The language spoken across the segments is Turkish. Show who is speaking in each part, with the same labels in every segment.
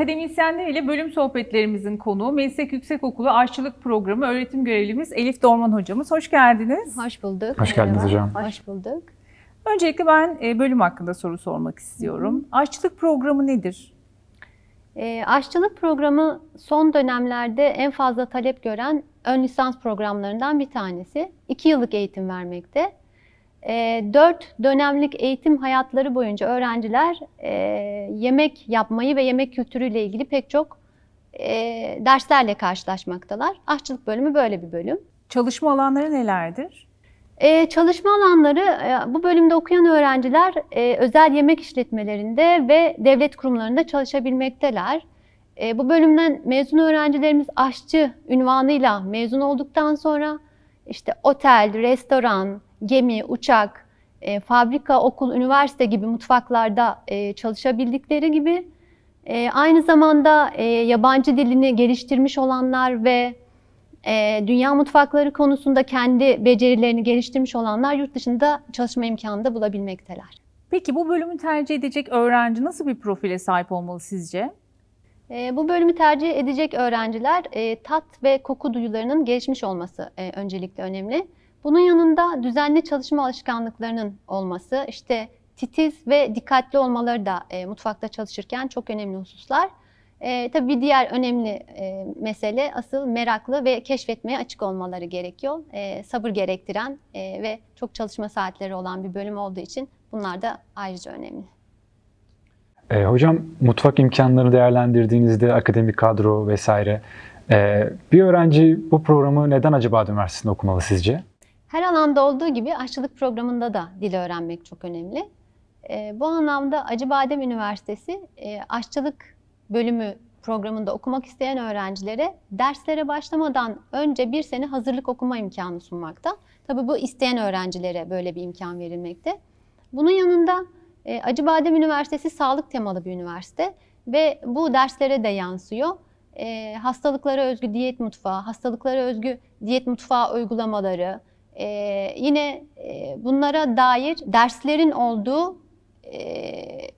Speaker 1: Akademisyenler ile bölüm sohbetlerimizin konuğu Meslek Yüksekokulu Aşçılık Programı öğretim görevlimiz Elif Dorman hocamız. Hoş geldiniz.
Speaker 2: Hoş bulduk.
Speaker 3: Hoş geldiniz
Speaker 2: Merhaba.
Speaker 3: hocam.
Speaker 2: Hoş bulduk.
Speaker 1: Öncelikle ben e, bölüm hakkında soru sormak istiyorum. Aşçılık programı nedir?
Speaker 2: Ee, aşçılık programı son dönemlerde en fazla talep gören ön lisans programlarından bir tanesi. İki yıllık eğitim vermekte. Ee, dört dönemlik eğitim hayatları boyunca öğrenciler e, yemek yapmayı ve yemek kültürüyle ilgili pek çok e, derslerle karşılaşmaktalar. Aşçılık bölümü böyle bir bölüm.
Speaker 1: Çalışma alanları nelerdir?
Speaker 2: Ee, çalışma alanları e, bu bölümde okuyan öğrenciler e, özel yemek işletmelerinde ve devlet kurumlarında çalışabilmekteler. E, bu bölümden mezun öğrencilerimiz aşçı ünvanıyla mezun olduktan sonra işte otel, restoran, gemi, uçak, e, fabrika, okul, üniversite gibi mutfaklarda e, çalışabildikleri gibi e, aynı zamanda e, yabancı dilini geliştirmiş olanlar ve e, dünya mutfakları konusunda kendi becerilerini geliştirmiş olanlar yurt dışında çalışma imkanı da bulabilmekteler.
Speaker 1: Peki bu bölümü tercih edecek öğrenci nasıl bir profile sahip olmalı sizce?
Speaker 2: E, bu bölümü tercih edecek öğrenciler e, tat ve koku duyularının gelişmiş olması e, öncelikle önemli. Bunun yanında düzenli çalışma alışkanlıklarının olması, işte titiz ve dikkatli olmaları da e, mutfakta çalışırken çok önemli hususlar. E, tabii bir diğer önemli e, mesele asıl meraklı ve keşfetmeye açık olmaları gerekiyor. E, sabır gerektiren e, ve çok çalışma saatleri olan bir bölüm olduğu için bunlar da ayrıca önemli.
Speaker 3: E, hocam mutfak imkanlarını değerlendirdiğinizde akademik kadro vesaire e, bir öğrenci bu programı neden Acıbadem Üniversitesi'nde okumalı sizce?
Speaker 2: Her alanda olduğu gibi aşçılık programında da dil öğrenmek çok önemli. E, bu anlamda Acıbadem Üniversitesi e, aşçılık bölümü programında okumak isteyen öğrencilere derslere başlamadan önce bir sene hazırlık okuma imkanı sunmakta. Tabii bu isteyen öğrencilere böyle bir imkan verilmekte. Bunun yanında e, Acıbadem Üniversitesi sağlık temalı bir üniversite ve bu derslere de yansıyor. E, hastalıklara özgü diyet mutfağı, hastalıklara özgü diyet mutfağı uygulamaları, e, yine e, bunlara dair derslerin olduğu e,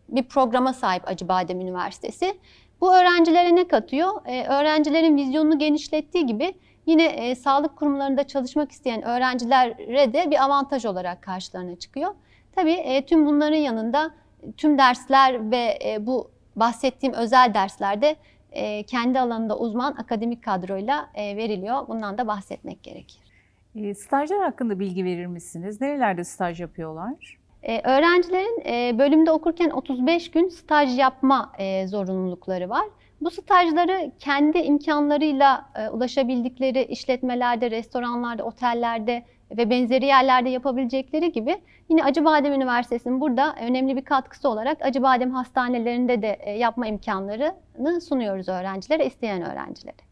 Speaker 2: bir programa sahip Acıbadem Üniversitesi. Bu öğrencilere ne katıyor? Ee, öğrencilerin vizyonunu genişlettiği gibi yine e, sağlık kurumlarında çalışmak isteyen öğrencilere de bir avantaj olarak karşılarına çıkıyor. Tabii e, tüm bunların yanında tüm dersler ve e, bu bahsettiğim özel derslerde e, kendi alanında uzman akademik kadroyla e, veriliyor. Bundan da bahsetmek gerekir.
Speaker 1: E, stajlar hakkında bilgi verir misiniz? Nerelerde staj yapıyorlar?
Speaker 2: Ee, öğrencilerin e, bölümde okurken 35 gün staj yapma e, zorunlulukları var. Bu stajları kendi imkanlarıyla e, ulaşabildikleri işletmelerde, restoranlarda, otellerde ve benzeri yerlerde yapabilecekleri gibi yine Acıbadem Üniversitesi'nin burada önemli bir katkısı olarak Acıbadem hastanelerinde de e, yapma imkanlarını sunuyoruz öğrencilere, isteyen öğrencilere.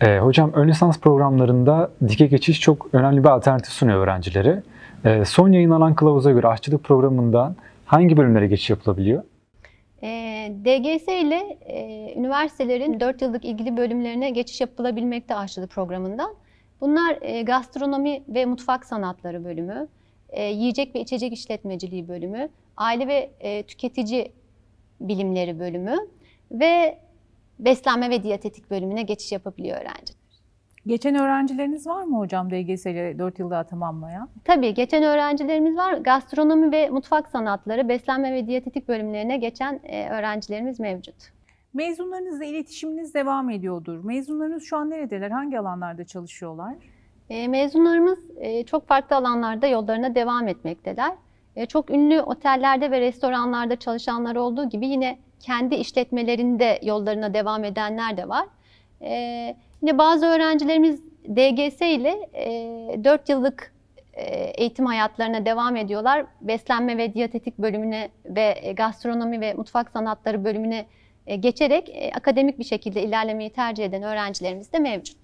Speaker 3: E, hocam ön lisans programlarında dike geçiş çok önemli bir alternatif sunuyor öğrencilere. E, son yayınlanan kılavuza göre aşçılık programından hangi bölümlere geçiş yapılabiliyor?
Speaker 2: E, DGS ile e, üniversitelerin 4 yıllık ilgili bölümlerine geçiş yapılabilmekte aşçılık programından. Bunlar e, gastronomi ve mutfak sanatları bölümü, e, yiyecek ve içecek işletmeciliği bölümü, aile ve e, tüketici bilimleri bölümü ve beslenme ve diyetetik bölümüne geçiş yapabiliyor öğrenci.
Speaker 1: Geçen öğrencileriniz var mı hocam DGS ile 4 yılda tamamlayan?
Speaker 2: Tabii geçen öğrencilerimiz var. Gastronomi ve mutfak sanatları, beslenme ve diyetetik bölümlerine geçen e, öğrencilerimiz mevcut.
Speaker 1: Mezunlarınızla iletişiminiz devam ediyordur. Mezunlarınız şu an neredeler? Hangi alanlarda çalışıyorlar?
Speaker 2: E, mezunlarımız e, çok farklı alanlarda yollarına devam etmekteler. Çok ünlü otellerde ve restoranlarda çalışanlar olduğu gibi yine kendi işletmelerinde yollarına devam edenler de var. E, yine bazı öğrencilerimiz DGS ile e, 4 yıllık e, eğitim hayatlarına devam ediyorlar. Beslenme ve diyetetik bölümüne ve e, gastronomi ve mutfak sanatları bölümüne e, geçerek akademik bir şekilde ilerlemeyi tercih eden öğrencilerimiz de mevcut.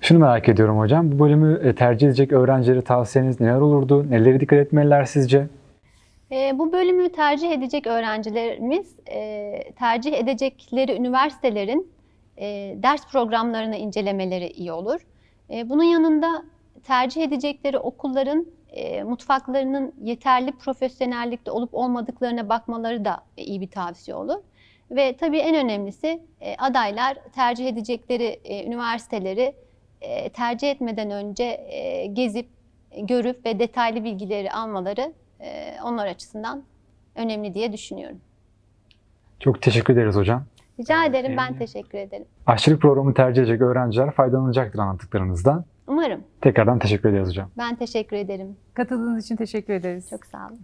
Speaker 3: Şunu merak ediyorum hocam. Bu bölümü tercih edecek öğrencilere tavsiyeniz neler olurdu? Nelere dikkat etmeliler sizce?
Speaker 2: E, bu bölümü tercih edecek öğrencilerimiz e, tercih edecekleri üniversitelerin e, ders programlarını incelemeleri iyi olur. E, bunun yanında tercih edecekleri okulların e, mutfaklarının yeterli profesyonellikte olup olmadıklarına bakmaları da iyi bir tavsiye olur. Ve tabii en önemlisi e, adaylar tercih edecekleri e, üniversiteleri e, tercih etmeden önce e, gezip, görüp ve detaylı bilgileri almaları e, onlar açısından önemli diye düşünüyorum.
Speaker 3: Çok teşekkür ederiz hocam.
Speaker 2: Rica ederim, ben teşekkür ederim.
Speaker 3: Aşçılık programı tercih edecek öğrenciler faydalanacaktır anlattıklarınızdan.
Speaker 2: Umarım.
Speaker 3: Tekrardan teşekkür ederiz hocam.
Speaker 2: Ben teşekkür ederim.
Speaker 1: Katıldığınız için teşekkür ederiz.
Speaker 2: Çok sağ olun.